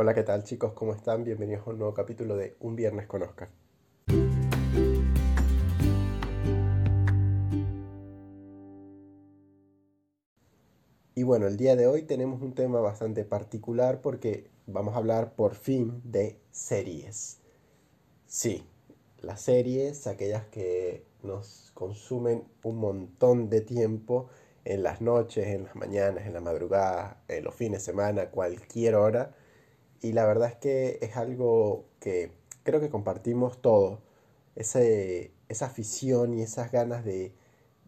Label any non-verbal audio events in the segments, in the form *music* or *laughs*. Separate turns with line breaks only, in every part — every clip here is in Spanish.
Hola, ¿qué tal chicos? ¿Cómo están? Bienvenidos a un nuevo capítulo de Un Viernes con Oscar. Y bueno, el día de hoy tenemos un tema bastante particular porque vamos a hablar por fin de series. Sí, las series, aquellas que nos consumen un montón de tiempo en las noches, en las mañanas, en la madrugada, en los fines de semana, cualquier hora. Y la verdad es que es algo que creo que compartimos todos. Ese, esa afición y esas ganas de,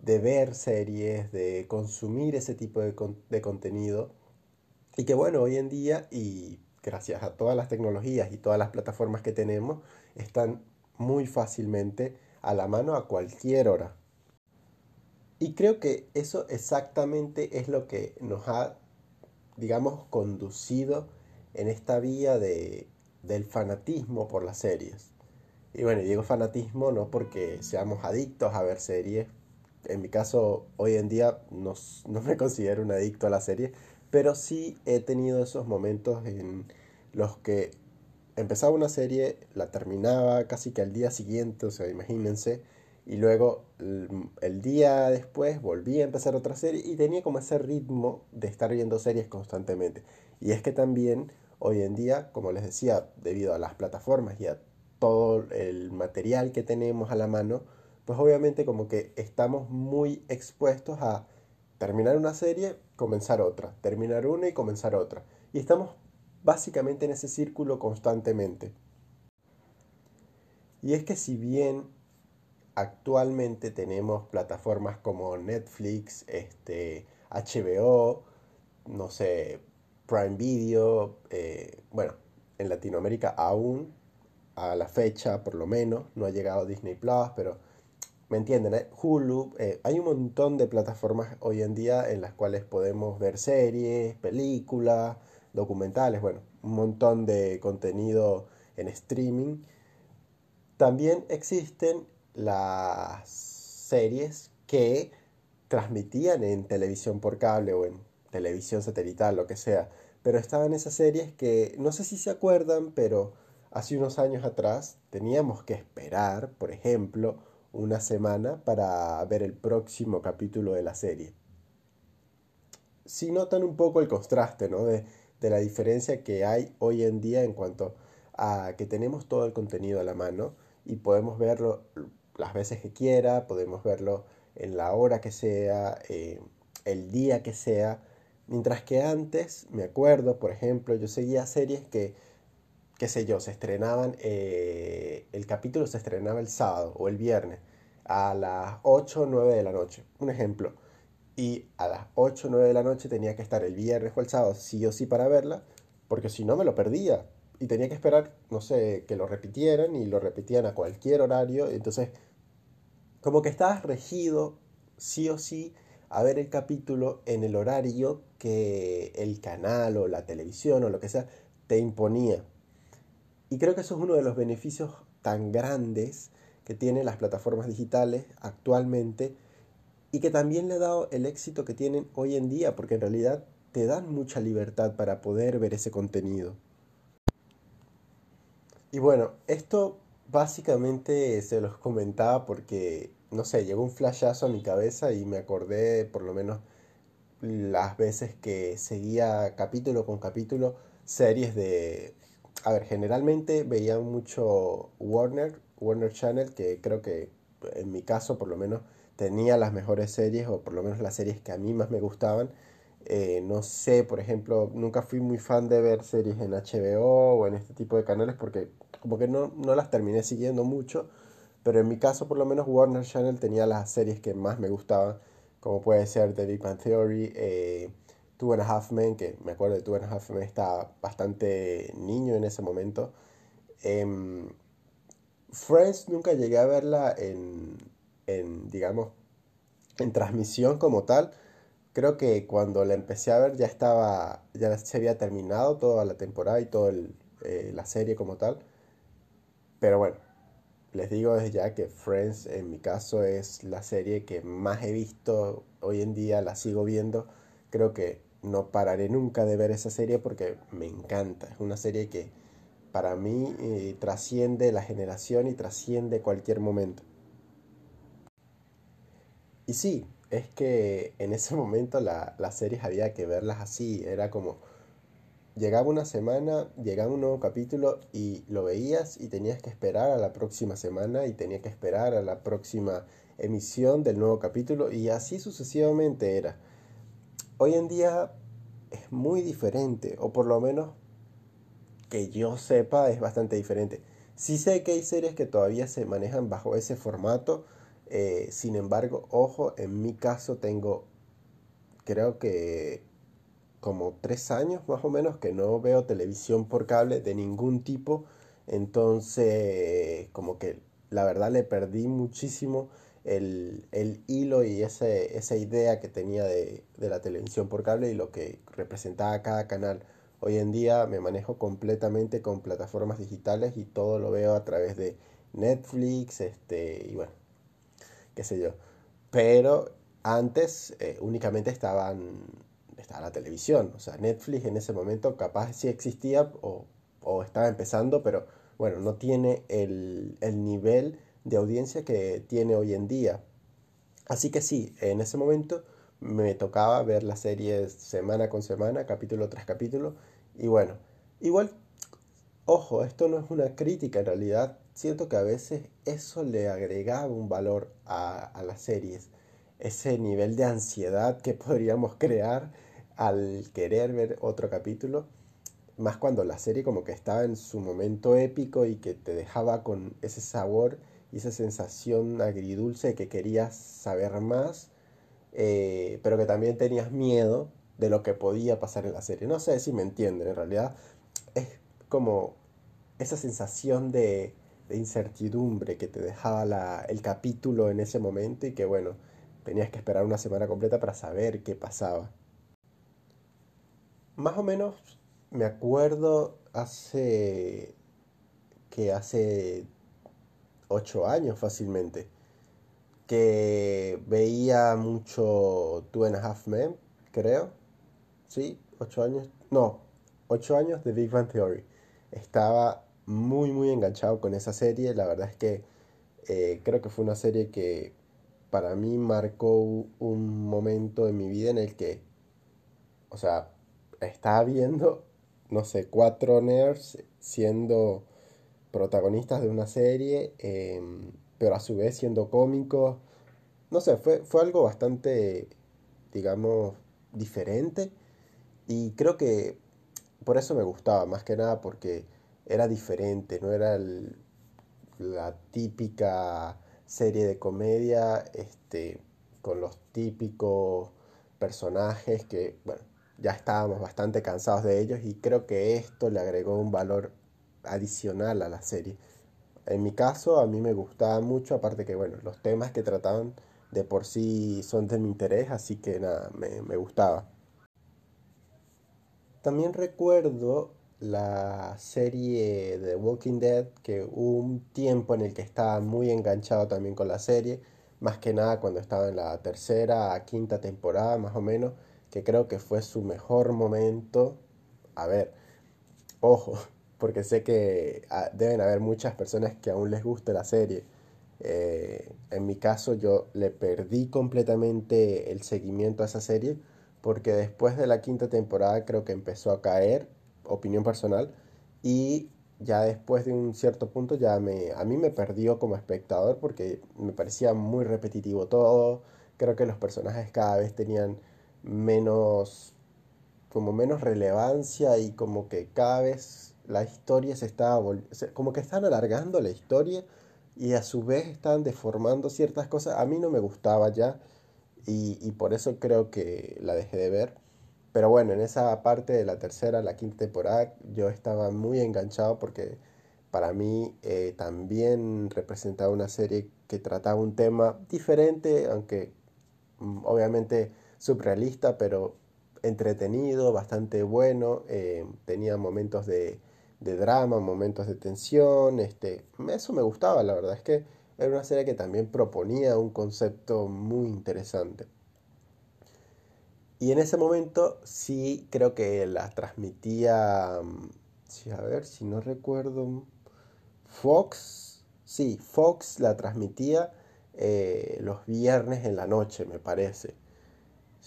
de ver series, de consumir ese tipo de, de contenido. Y que bueno, hoy en día, y gracias a todas las tecnologías y todas las plataformas que tenemos, están muy fácilmente a la mano a cualquier hora. Y creo que eso exactamente es lo que nos ha, digamos, conducido en esta vía de, del fanatismo por las series. Y bueno, digo fanatismo no porque seamos adictos a ver series. En mi caso, hoy en día no, no me considero un adicto a la serie, pero sí he tenido esos momentos en los que empezaba una serie, la terminaba casi que al día siguiente, o sea, imagínense, y luego el día después volví a empezar otra serie y tenía como ese ritmo de estar viendo series constantemente. Y es que también hoy en día, como les decía, debido a las plataformas y a todo el material que tenemos a la mano, pues obviamente como que estamos muy expuestos a terminar una serie, comenzar otra, terminar una y comenzar otra. Y estamos básicamente en ese círculo constantemente. Y es que si bien actualmente tenemos plataformas como Netflix, este, HBO, no sé, Prime Video, eh, bueno, en Latinoamérica aún, a la fecha por lo menos, no ha llegado Disney Plus, pero me entienden, ¿eh? Hulu, eh, hay un montón de plataformas hoy en día en las cuales podemos ver series, películas, documentales, bueno, un montón de contenido en streaming. También existen las series que transmitían en televisión por cable o en televisión satelital, lo que sea. Pero estaban esas series que no sé si se acuerdan, pero hace unos años atrás teníamos que esperar, por ejemplo, una semana para ver el próximo capítulo de la serie. Si notan un poco el contraste, ¿no? De de la diferencia que hay hoy en día en cuanto a que tenemos todo el contenido a la mano y podemos verlo las veces que quiera, podemos verlo en la hora que sea, eh, el día que sea. Mientras que antes, me acuerdo, por ejemplo, yo seguía series que, qué sé yo, se estrenaban, eh, el capítulo se estrenaba el sábado o el viernes a las 8 o 9 de la noche. Un ejemplo y a las 8 o 9 de la noche tenía que estar el viernes o el sábado sí o sí para verla, porque si no me lo perdía. Y tenía que esperar, no sé, que lo repitieran y lo repetían a cualquier horario. Entonces, como que estabas regido sí o sí a ver el capítulo en el horario que el canal o la televisión o lo que sea te imponía. Y creo que eso es uno de los beneficios tan grandes que tienen las plataformas digitales actualmente y que también le ha dado el éxito que tienen hoy en día, porque en realidad te dan mucha libertad para poder ver ese contenido. Y bueno, esto básicamente se los comentaba porque, no sé, llegó un flashazo a mi cabeza y me acordé por lo menos las veces que seguía capítulo con capítulo series de... A ver, generalmente veía mucho Warner, Warner Channel, que creo que en mi caso por lo menos tenía las mejores series, o por lo menos las series que a mí más me gustaban. Eh, no sé, por ejemplo, nunca fui muy fan de ver series en HBO o en este tipo de canales porque como que no, no las terminé siguiendo mucho, pero en mi caso por lo menos Warner Channel tenía las series que más me gustaban, como puede ser The Big Bang Theory, eh, Two and a Half Men, que me acuerdo de Two and a Half Men, estaba bastante niño en ese momento. Em, Friends nunca llegué a verla en, en, digamos, en transmisión como tal. Creo que cuando la empecé a ver ya estaba, ya se había terminado toda la temporada y toda eh, la serie como tal. Pero bueno, les digo desde ya que Friends en mi caso es la serie que más he visto hoy en día, la sigo viendo. Creo que no pararé nunca de ver esa serie porque me encanta. Es una serie que para mí eh, trasciende la generación y trasciende cualquier momento. Y sí, es que en ese momento la, las series había que verlas así, era como, llegaba una semana, llegaba un nuevo capítulo y lo veías y tenías que esperar a la próxima semana y tenía que esperar a la próxima emisión del nuevo capítulo y así sucesivamente era. Hoy en día es muy diferente, o por lo menos que yo sepa es bastante diferente. Sí sé que hay series que todavía se manejan bajo ese formato, eh, sin embargo, ojo, en mi caso tengo, creo que como tres años más o menos que no veo televisión por cable de ningún tipo, entonces como que la verdad le perdí muchísimo el, hilo y ese, esa idea que tenía de, de la televisión por cable y lo que representaba cada canal. Hoy en día me manejo completamente con plataformas digitales y todo lo veo a través de Netflix, este, y bueno, qué sé yo. Pero antes eh, únicamente estaban, estaba la televisión, o sea, Netflix en ese momento capaz sí existía o, o estaba empezando, pero bueno, no tiene el, el nivel de audiencia que tiene hoy en día. Así que sí, en ese momento me tocaba ver las series semana con semana, capítulo tras capítulo, y bueno, igual, ojo, esto no es una crítica en realidad, siento que a veces eso le agregaba un valor a, las series, ese nivel de ansiedad que *laughs* podríamos crear al querer ver otro capítulo, más cuando la serie como que estaba en su momento épico y que te dejaba con ese sabor y esa sensación agridulce de que querías saber más, eh, pero que también tenías miedo de lo que podía pasar en la serie. No sé si me entienden, en realidad es como esa sensación de, incertidumbre que te dejaba la, el capítulo en ese momento y que bueno, tenías que esperar una semana completa para saber qué pasaba. Más o menos me acuerdo hace que hace ocho años fácilmente que veía mucho Two and a Half Men, creo, sí, ocho años, no, ocho años de Big Bang Theory. Estaba muy, muy enganchado con esa serie. La verdad es que eh, creo que fue una serie que para mí marcó un momento en mi vida en el que, o sea, estaba viendo, no sé, cuatro nerds siendo protagonistas de una serie, em, pero a su vez siendo cómicos. No sé, fue, fue algo bastante, digamos, diferente y creo que por eso me gustaba, más que nada porque era diferente, no era la típica serie de comedia este, con los típicos personajes que, bueno, ya estábamos bastante cansados de ellos y creo que esto le agregó un valor adicional a la serie. En mi caso, a mí me gustaba mucho, aparte que, bueno, los temas que trataban de por sí son de mi interés, así que nada, me, me gustaba. También recuerdo la serie de Walking Dead, que hubo un tiempo en el que estaba muy enganchado también con la serie, más que nada cuando estaba en la tercera, quinta temporada más o menos, que creo que fue su mejor momento. A ver, ojo, *laughs* porque sé que ah, deben haber muchas personas que aún les guste la serie. Eh, en mi caso yo le perdí completamente el seguimiento a esa serie porque después de la quinta temporada creo que empezó a caer, opinión personal, y ya después de un cierto punto ya me, a mí me perdió como espectador porque me parecía muy repetitivo todo, creo que los personajes cada vez tenían menos, como menos relevancia y como que cada vez la historia se estaba, como que están alargando la historia y a su vez están deformando ciertas cosas, a mí no me gustaba ya y, por eso creo que la dejé de ver. Pero bueno, en esa parte de la tercera, la quinta temporada, yo estaba muy enganchado porque para mí eh, también representaba una serie que trataba un tema diferente, aunque mm, obviamente surrealista, pero entretenido, bastante bueno, eh, tenía momentos de, de, drama, momentos de tensión, este, eso me gustaba, la verdad es que era una serie que también proponía un concepto muy interesante. Y en ese momento sí creo que la transmitía, mm, sí, a ver si no recuerdo, Fox, sí, Fox la transmitía eh, los viernes en la noche, me parece.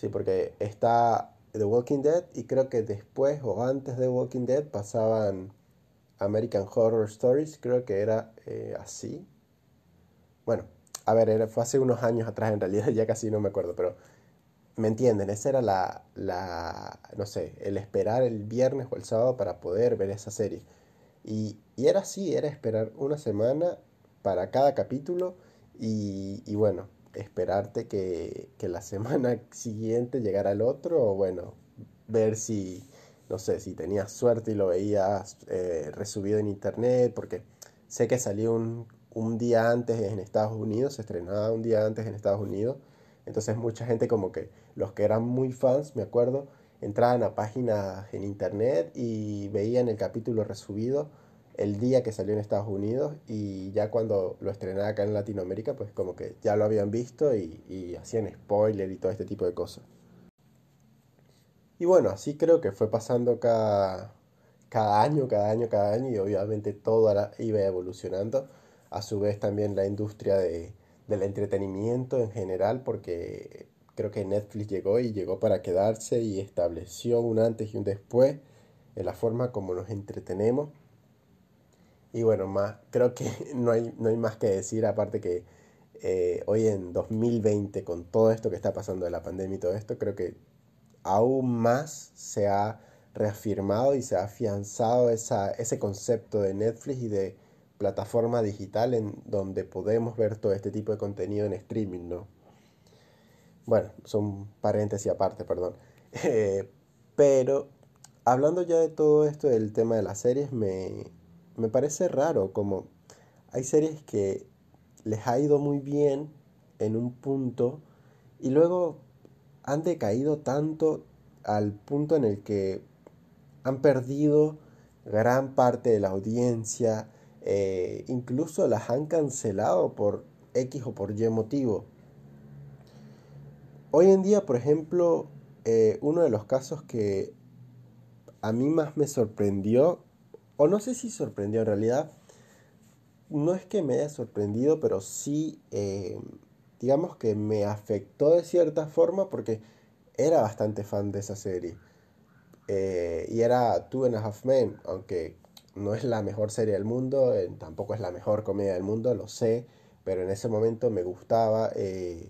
Sí, porque está The Walking Dead y creo que después o antes de Walking Dead pasaban American Horror Stories, creo que era eh, así. Bueno, a ver, fue hace unos años atrás en realidad, *laughs* ya casi no me acuerdo, pero ¿me entienden? Esa era la, la, no sé, el esperar el viernes o el sábado para poder ver esa serie. Y, y era así, era esperar una semana para cada capítulo y, y bueno, esperarte que, que, la *laughs* semana siguiente llegara el otro o bueno, ver si, no sé, si tenías suerte y lo veías eh, resubido en internet, porque sé que salió un, un día antes en Estados Unidos, se estrenaba un día antes en Estados Unidos, entonces mucha gente como que los que eran muy fans, me acuerdo, entraban a páginas en internet y veían el capítulo resubido el día que salió en Estados Unidos y ya cuando lo estrenaba acá en Latinoamérica, pues como que ya lo habían visto y, y hacían spoiler y todo este tipo de cosas. Y bueno, así creo que fue pasando cada, cada año, cada año, cada año y obviamente todo iba evolucionando. A su vez también la industria de, del entretenimiento en general, porque creo que Netflix llegó y llegó para quedarse y estableció un antes y un después en la forma como nos entretenemos. Y bueno, más, creo que *laughs* no hay, no hay más que decir, aparte que eh, hoy en 2020, con todo esto que está pasando de la pandemia y todo esto, creo que aún más se ha reafirmado y se ha afianzado esa, ese concepto de Netflix y de plataforma digital en donde podemos ver todo este tipo de contenido en streaming, ¿no? Bueno, son paréntesis aparte, perdón. *laughs* Eh, pero hablando ya de todo esto del tema de las series, me, me parece raro como hay series que les ha ido muy bien en un punto y luego han decaído tanto al punto en el que han perdido gran parte de la audiencia, eh, incluso las han cancelado por X o por Y motivo. Hoy en día, por ejemplo, eh, uno de los casos que a mí más me sorprendió, o no sé si sorprendió en realidad, no es que me haya sorprendido, pero sí, eh, digamos que me afectó de cierta forma porque era bastante fan de esa serie. y era Two and a Half Men, aunque no es la mejor serie del mundo, eh, tampoco es la mejor comedia del mundo, lo sé, pero en ese momento me gustaba eh,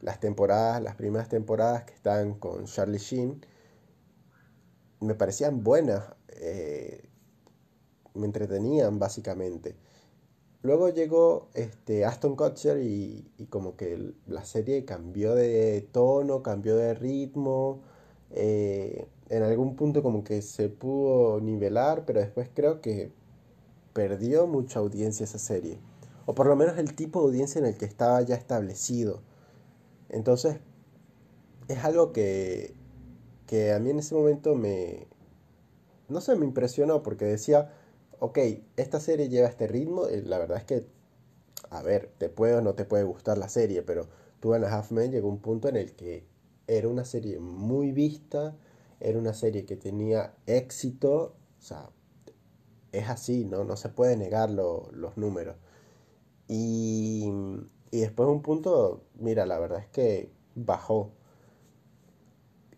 las temporadas, las primeras temporadas que están con Charlie Sheen, me parecían buenas, eh, me entretenían básicamente. Luego llegó este, Aston Kutcher y, y, como que la serie cambió de tono, cambió de ritmo en algún punto como que se pudo nivelar, pero después creo que perdió mucha audiencia esa serie. O por lo menos el tipo de audiencia en el que estaba ya establecido. Entonces, es algo que, que a mí en ese momento me... No sé, me impresionó porque decía, ok, esta serie lleva este ritmo, la verdad es que, a ver, te puede o no te puede gustar la serie, pero Two and a Half Men llegó un punto en el que era una serie muy vista, era una serie que tenía éxito, o sea, es así, ¿no? No se puede negar los números. Y, y después de un punto, mira, la verdad es que bajó.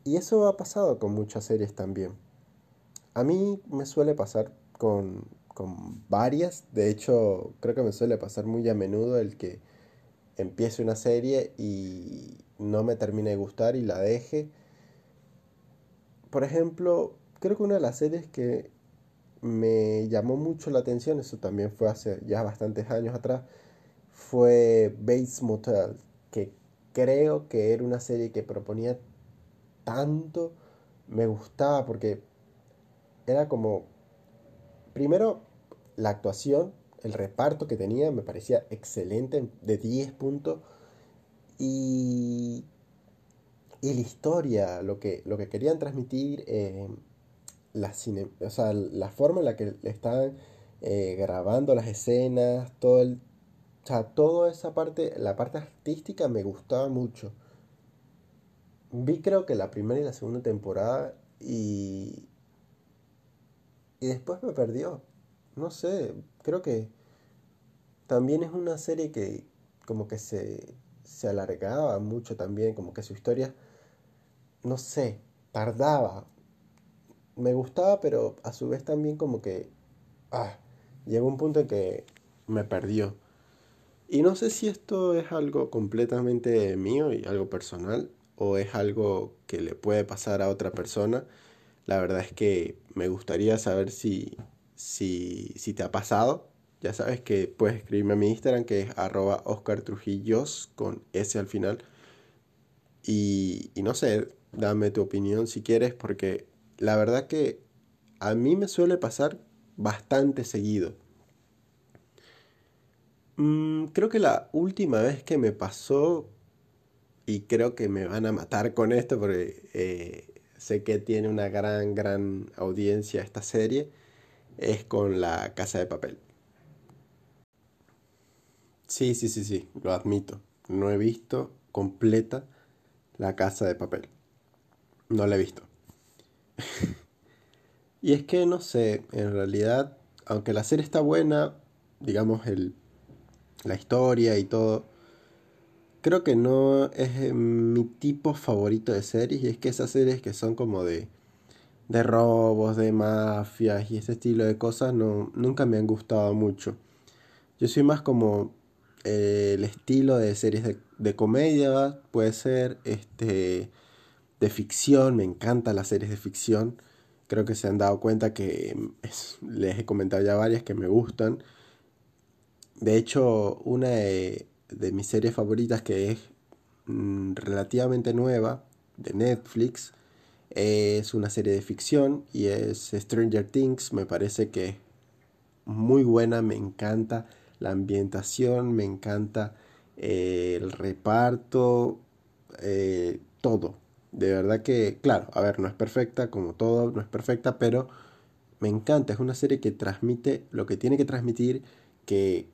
Y eso ha pasado con muchas series también. A mí me suele pasar con, con varias, de hecho creo que me suele pasar muy a menudo el que empiece una serie y no me termine de gustar y la deje. Por ejemplo, creo que una de las series que me llamó mucho la atención, eso también fue hace ya bastantes años atrás, fue Bates Motel, que creo que era una serie que proponía tanto, me gustaba porque era como, primero, la actuación, el reparto que tenía me parecía excelente, de 10 puntos, y y la historia, lo que, lo que querían transmitir, eh, la, cine, o sea, la forma en la que estaban eh, grabando las escenas, todo el, o sea, toda esa parte, la parte artística me gustaba mucho. vi creo que la primera y la segunda temporada y, y después me perdió. No sé, creo que también es una serie que como que se, se alargaba mucho también, como que su historia, no sé, tardaba. Me gustaba, pero a su vez también como que ah, llegó un punto en que me perdió. Y no sé si esto es algo completamente mío y algo personal o es algo que le puede pasar a otra persona. La verdad es que me gustaría saber si, si, si te ha pasado. Ya sabes que puedes escribirme a mi Instagram que es arroba Oscar con S al final. Y, y no sé, dame tu opinión si quieres porque la verdad que a mí me suele pasar bastante seguido. Mm, creo que la última vez que me pasó, y creo que me van a matar con esto porque eh, sé que tiene una gran, gran audiencia esta serie, es con la casa de papel. Sí, sí, sí, sí, lo admito. No he visto completa la casa de papel. No la he visto. *laughs* y es que no sé, en realidad, aunque la serie está buena, digamos, el, la historia y todo, creo que no es eh, mi tipo favorito de series. Y es que esas series que son como de, de robos, de mafias y ese estilo de cosas, no, nunca me han gustado mucho. Yo soy más como eh, el estilo de series de, comedia, puede ser, este de ficción, me encantan las series de ficción. Creo que se han dado cuenta que les he comentado ya varias que me gustan. De hecho, una de, mis series favoritas que es mm, relativamente nueva, de Netflix, es una serie de ficción y es Stranger Things. Me parece que es muy buena, me encanta la ambientación, me encanta eh, el reparto, eh, todo. De verdad que, claro, a ver, no es perfecta, como todo, no es perfecta, pero me encanta. Es una serie que transmite lo que tiene que transmitir, que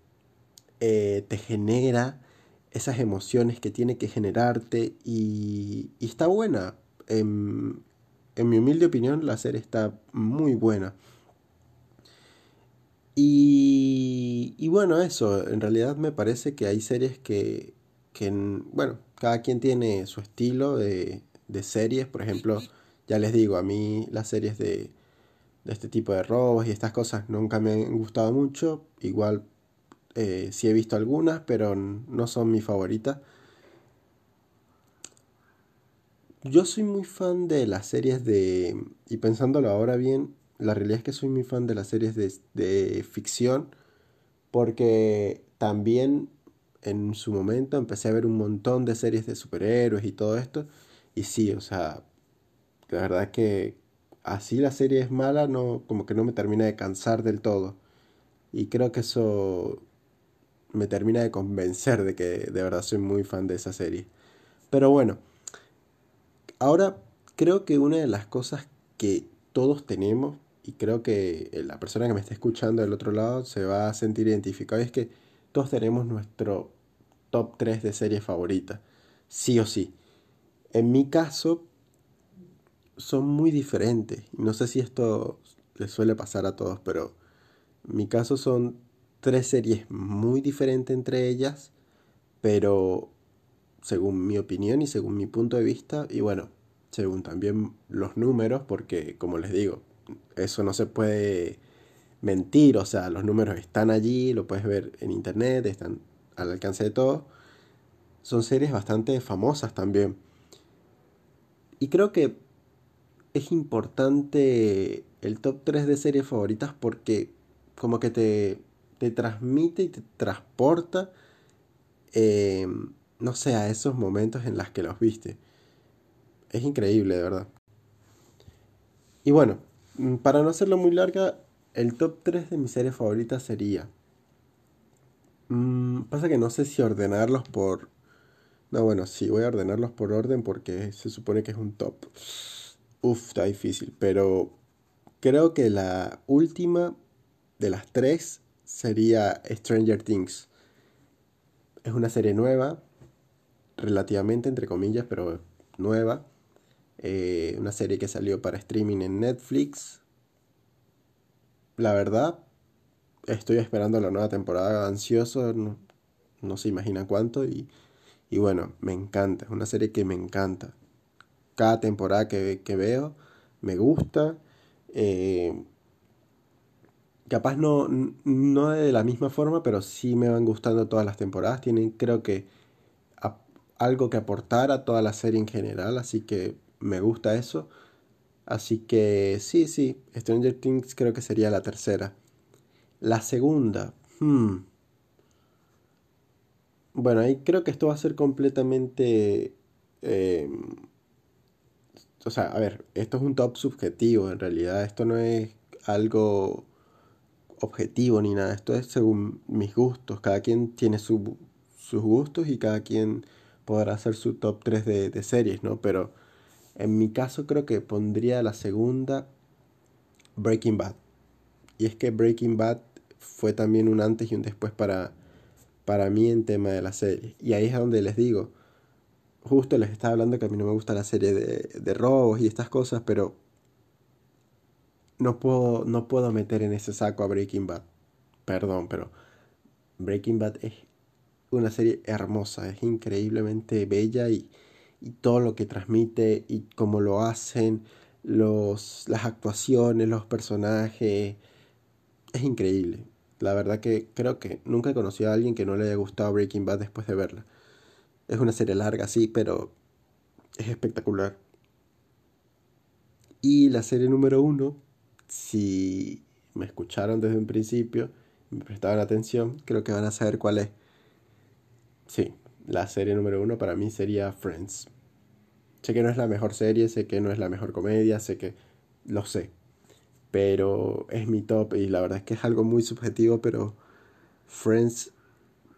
eh, te genera esas emociones que tiene que generarte y, está buena. En, mi humilde opinión, la serie está muy buena. Y, y bueno, eso, en realidad me parece que hay series que, bueno, cada quien tiene su estilo de, de series, por ejemplo, ya les digo, a mí las series de, de este tipo de robos y estas cosas nunca me han gustado mucho, igual eh, sí he visto algunas, pero no son mi favorita. Yo soy muy fan de las series de... Y pensándolo ahora bien, la realidad es que soy muy fan de las series de, de ficción porque también en su momento empecé a ver un montón de series de superhéroes y todo esto. Y sí, o sea, la verdad que así la serie es mala, no, como que no me termina de cansar del todo. Y creo que eso me termina de convencer de que de verdad soy muy fan de esa serie. Pero bueno, ahora creo que una de las cosas que todos tenemos, y creo que la persona que me está escuchando del otro lado se va a sentir identificado, es que todos tenemos nuestro top 3 de series favoritas, sí o sí. En mi caso, son muy diferentes. No sé si esto le suele pasar a todos, pero en mi caso son tres series muy diferentes entre ellas, pero según mi opinión y según mi punto de vista, y bueno, según también los números, porque como les digo, eso no se puede mentir, o sea, los números están allí, lo puedes ver en internet, están al alcance de todos. Son series bastante famosas también. Y creo que es importante el top 3 de series favoritas porque como que te, te transmite y te transporta, eh, no sé, a esos momentos en los que los viste. Es increíble, de verdad. Y bueno, mm, para no hacerlo muy larga, el top 3 de mis series favoritas sería... Mm, pasa que no sé si ordenarlos por no, bueno, sí, voy a ordenarlos por orden porque se supone que es un top. Uf, está difícil, pero creo que la última de las tres sería Stranger Things. Es una serie nueva, relativamente entre comillas, pero nueva. eh, una serie que salió para streaming en Netflix. La verdad, estoy esperando la nueva temporada ansioso, no, se imagina cuánto, y, bueno, me encanta, es una serie que me encanta. Cada temporada que, veo me gusta. Eh, capaz no, no de la misma forma, pero sí me van gustando todas las temporadas. Tienen, creo que, algo que aportar a toda la serie en general, así que me gusta eso. Así que sí, sí, Stranger Things creo que sería la tercera. La segunda, hmm. Bueno, ahí creo que esto va a ser completamente... Em, o sea, a ver, esto es un top subjetivo en realidad, esto no es algo objetivo ni nada, esto es según mis gustos, cada quien tiene sus gustos y cada quien podrá hacer su top 3 de, de series, ¿no? Pero en mi caso creo que pondría la segunda Breaking Bad. Y es que Breaking Bad fue también un antes y un después para, para mí en tema de la serie. Y ahí es donde les digo, justo les estaba hablando que a mí no me gusta la serie de, de robos y estas cosas, pero no puedo, no puedo meter en ese saco a Breaking Bad. Perdón, pero Breaking Bad es una serie hermosa, es increíblemente bella y, y todo lo que transmite y cómo lo hacen, los, las actuaciones, los personajes, es increíble. La verdad que creo que nunca he conocido a alguien que no le haya gustado Breaking Bad después de verla. Es una serie larga, sí, pero es espectacular. Y la serie número uno, si me escucharon desde un principio, me prestaban atención, creo que van a saber cuál es. Sí, la serie número uno para mí sería Friends. Sé que no es la mejor serie, sé que no es la mejor comedia, sé que lo sé. Pero es mi top y la verdad es que es algo muy subjetivo, pero Friends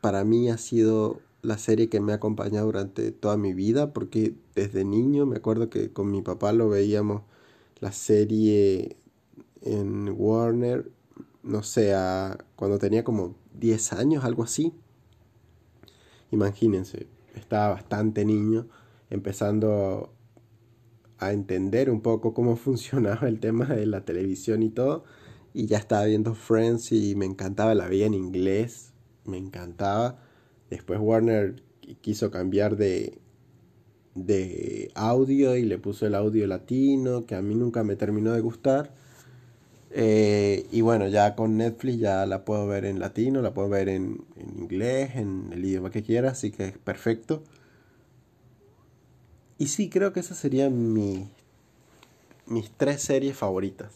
para mí ha sido la serie que me ha acompañado durante toda mi vida, porque desde niño me acuerdo que con mi papá lo veíamos la serie en Warner, no sé, cuando tenía como 10 años, algo así. Imagínense, estaba bastante niño, empezando a entender un poco cómo *laughs* funcionaba el tema de la televisión y todo. Y ya estaba viendo Friends y me encantaba, la veía en inglés, me encantaba. Después Warner quiso cambiar de, de audio y le puso el audio latino, que a mí nunca me terminó de gustar. Eh, y bueno, ya con Netflix ya la puedo ver en latino, la puedo ver en, inglés, en el idioma que quiera, así que es perfecto. Y sí, creo que esas serían mi, mis tres series favoritas.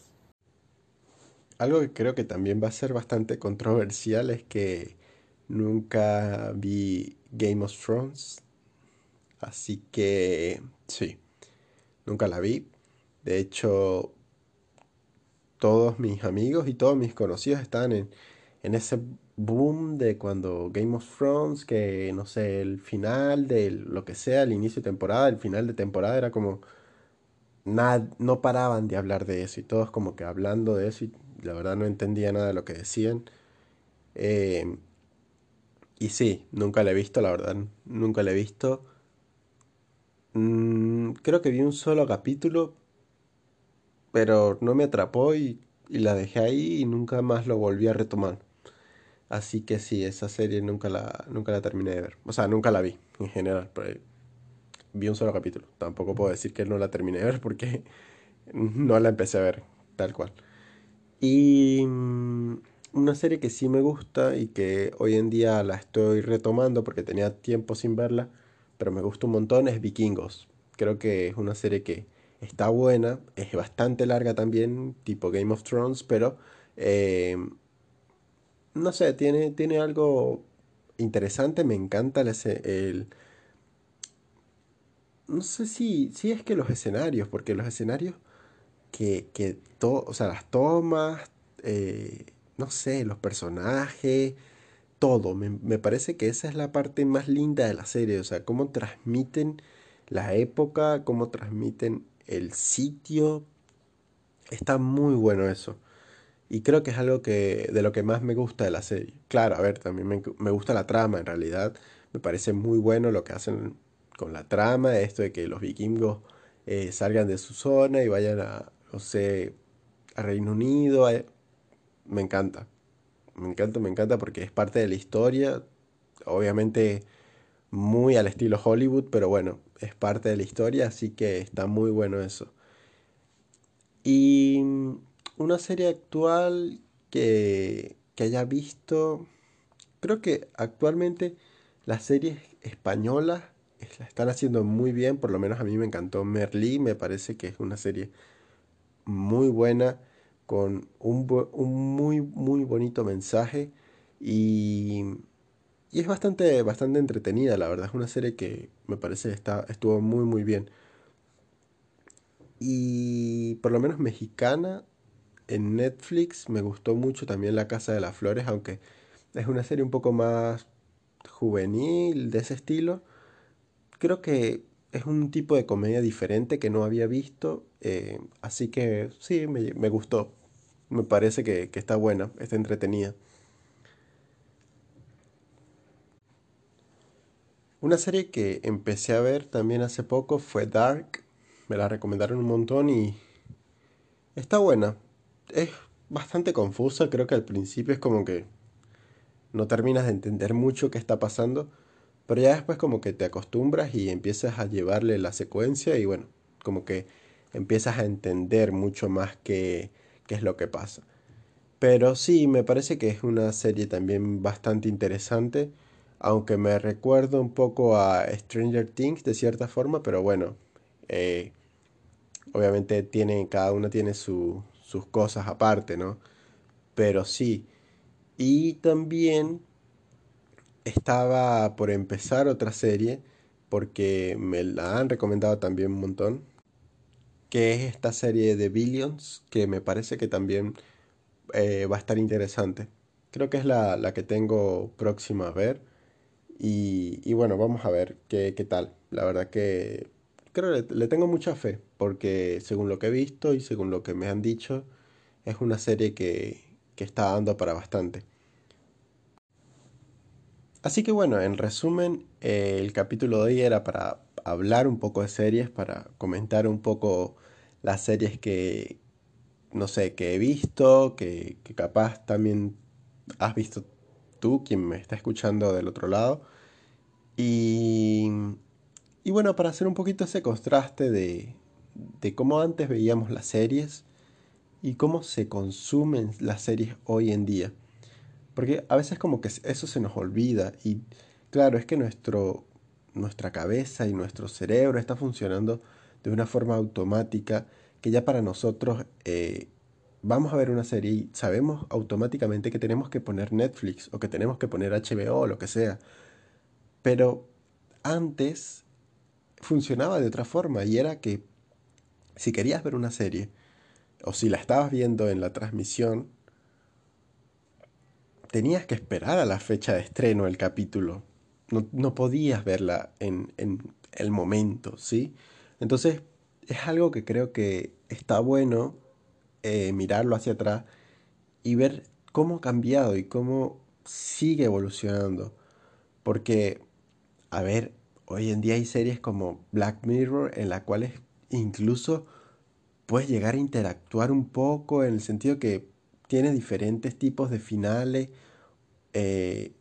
Algo que creo que también va a ser bastante controversial es que nunca vi Game of Thrones. Así que sí, nunca la vi. De hecho, todos mis amigos y todos mis conocidos estaban en, en ese boom de cuando Game of Thrones, que no sé, el final de lo que sea, el inicio de temporada, el final de temporada era como nada, no paraban de hablar de eso y todos como que hablando de eso y la verdad no entendía nada de lo que decían. Eh, y sí, nunca la he visto, la verdad, nunca la he visto. Mm, creo que vi un solo capítulo, pero no me atrapó y, la dejé ahí y nunca más lo volví a retomar. Así que sí, esa serie nunca la, nunca la terminé de ver. O sea, nunca la vi en general. Vi un solo capítulo. Tampoco puedo decir que no la terminé de ver porque no la empecé a ver tal cual. Y mm, una serie que sí me gusta y que hoy en día la estoy retomando porque tenía tiempo sin verla, pero me gusta un montón, es Vikingos. Creo que es una serie que está buena, es bastante larga también, tipo Game of Thrones, pero eh, no sé, tiene, tiene algo interesante, me encanta el, el no sé si, si es que los escenarios, porque los escenarios que, que o sea, las tomas, eh, no sé, los personajes, todo, me, me, parece que esa es la parte más linda de la serie, o sea, cómo transmiten la época, cómo transmiten el sitio. Está muy bueno eso. Y creo que es algo que de lo que más me gusta de la serie. Claro, a ver, también me, gusta la trama en realidad. Me parece muy bueno lo que hacen con la trama, esto de que los vikingos eh, salgan de su zona y vayan a, no sé, a Reino Unido. Me encanta. Me encanta, me encanta porque es parte de la historia. Obviamente muy al estilo Hollywood, pero bueno, es parte de la historia, así que está muy bueno eso. Y una serie actual que, que haya visto, creo que actualmente las series españolas la están haciendo muy bien, por lo menos a mí me encantó Merlí, me parece que es una serie muy buena, con un, un muy, muy bonito mensaje y, y, es bastante, bastante entretenida, la verdad, es una serie que me parece está, estuvo muy, muy bien. Y por lo menos mexicana, en Netflix me gustó mucho también La Casa de las Flores, aunque es una serie un poco más juvenil de ese estilo. Creo que es un tipo de comedia diferente que no había visto, eh, así que sí, me, gustó. Me parece que, que está buena, está entretenida. Una serie que empecé a ver también hace poco fue Dark. Me la recomendaron un montón y está buena. Es bastante confusa, creo que al principio es como que no terminas de entender mucho qué está pasando, pero ya después como que te acostumbras y empiezas a llevarle la secuencia y bueno, como que empiezas a entender mucho más qué, qué es lo que pasa. Pero sí, me parece que es una serie también bastante interesante, aunque me recuerdo un poco a Stranger Things de cierta forma, pero bueno, eh, obviamente tiene, cada una tiene sus cosas aparte, ¿no? Pero sí. Y también estaba por empezar otra serie, porque me la han recomendado también un montón, que es esta serie de Billions, que me parece que también eh, va a estar interesante. Creo que es la, la que tengo próxima a ver. Y, y, bueno, vamos a ver qué, qué tal. La verdad que creo que le tengo mucha fe, porque según lo que he visto y según lo que me han dicho, es una serie que, que está dando para bastante. Así que bueno, en resumen, eh, el capítulo de hoy era para hablar un poco de series, para comentar un poco las series que, no sé, que he visto, que, que capaz también has visto tú, quien me está escuchando del otro lado. Y y bueno, para hacer un poquito ese contraste de, de cómo antes veíamos las series y cómo se consumen las series hoy en día. Porque a veces como que eso se nos olvida y claro, es que nuestro, nuestra cabeza y nuestro cerebro está funcionando de una forma automática que ya para nosotros eh, vamos a ver una serie y sabemos automáticamente que tenemos que poner Netflix o que tenemos que poner HBO o lo que sea. Pero antes funcionaba de otra forma y era que si querías ver una serie o si la estabas viendo en la transmisión, tenías que esperar a la fecha de estreno el capítulo. No, podías verla en, el momento, ¿sí? Entonces es algo que creo que está bueno eh, mirarlo hacia atrás y ver cómo ha cambiado y cómo sigue evolucionando. Porque, a ver, hoy en día hay series como Black Mirror en las cuales incluso puedes llegar a interactuar un poco en el sentido que tiene diferentes tipos de finales. Eh,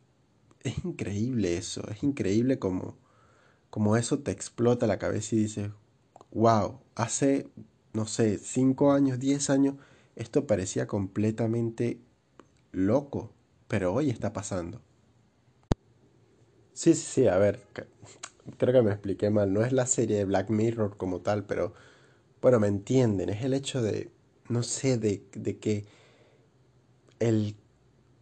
es increíble eso, es increíble como, como eso te explota la cabeza y dices, wow, hace, no sé, 5 años, 10 años, esto parecía completamente loco, pero hoy está pasando. Sí, sí, sí, a ver, creo que me expliqué mal, no es la serie de Black Mirror como tal, pero bueno, me entienden, es el hecho de, no sé, de, de que el,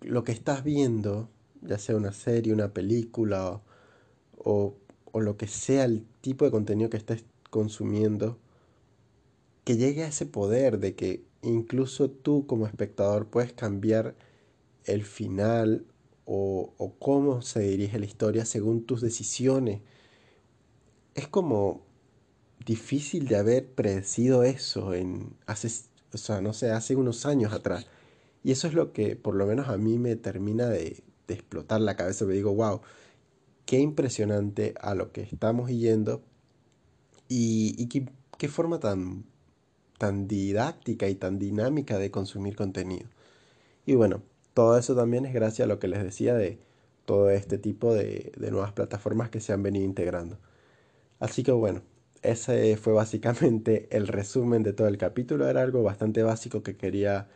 lo que estás viendo, ya sea una serie, una película o, o lo que sea el tipo de contenido que estés consumiendo, que llegue a ese poder de que incluso tú como espectador puedes cambiar el final o, o, cómo se dirige la historia según tus decisiones es como difícil de haber predecido eso en hace, o sea, no sé, hace unos años atrás. Y eso es lo que por lo menos a mí me termina de, explotar la cabeza. Me digo, wow, qué impresionante a lo que estamos yendo y, y que qué forma tan, tan didáctica y tan dinámica de consumir contenido. Y bueno, todo eso también es gracias a lo que les decía de todo este tipo de, de nuevas plataformas que se han venido integrando. Así que bueno, ese fue básicamente *laughs* el resumen de todo el capítulo. Era algo bastante básico que quería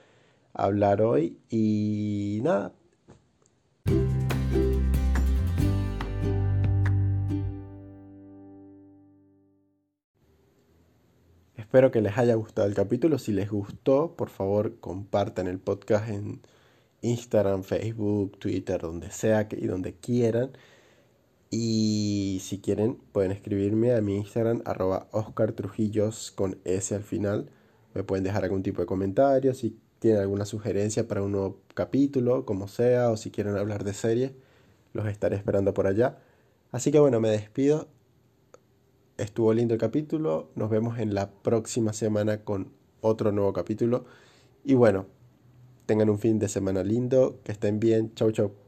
hablar hoy. Y nada. Espero que les haya gustado el capítulo. Si les gustó, por favor compartan el podcast en Instagram, Facebook, Twitter, donde sea y donde quieran. Y si quieren, pueden escribirme a mi Instagram, arroba con S al final. Me pueden dejar algún tipo de comentario, si tienen alguna sugerencia para un nuevo capítulo, como sea, o si quieren hablar de serie, los estaré esperando por allá. Así que bueno, me despido. Estuvo lindo el capítulo. Nos vemos en la próxima semana con otro nuevo capítulo. Y bueno, tengan un fin de semana lindo, que estén bien. Chau, chau.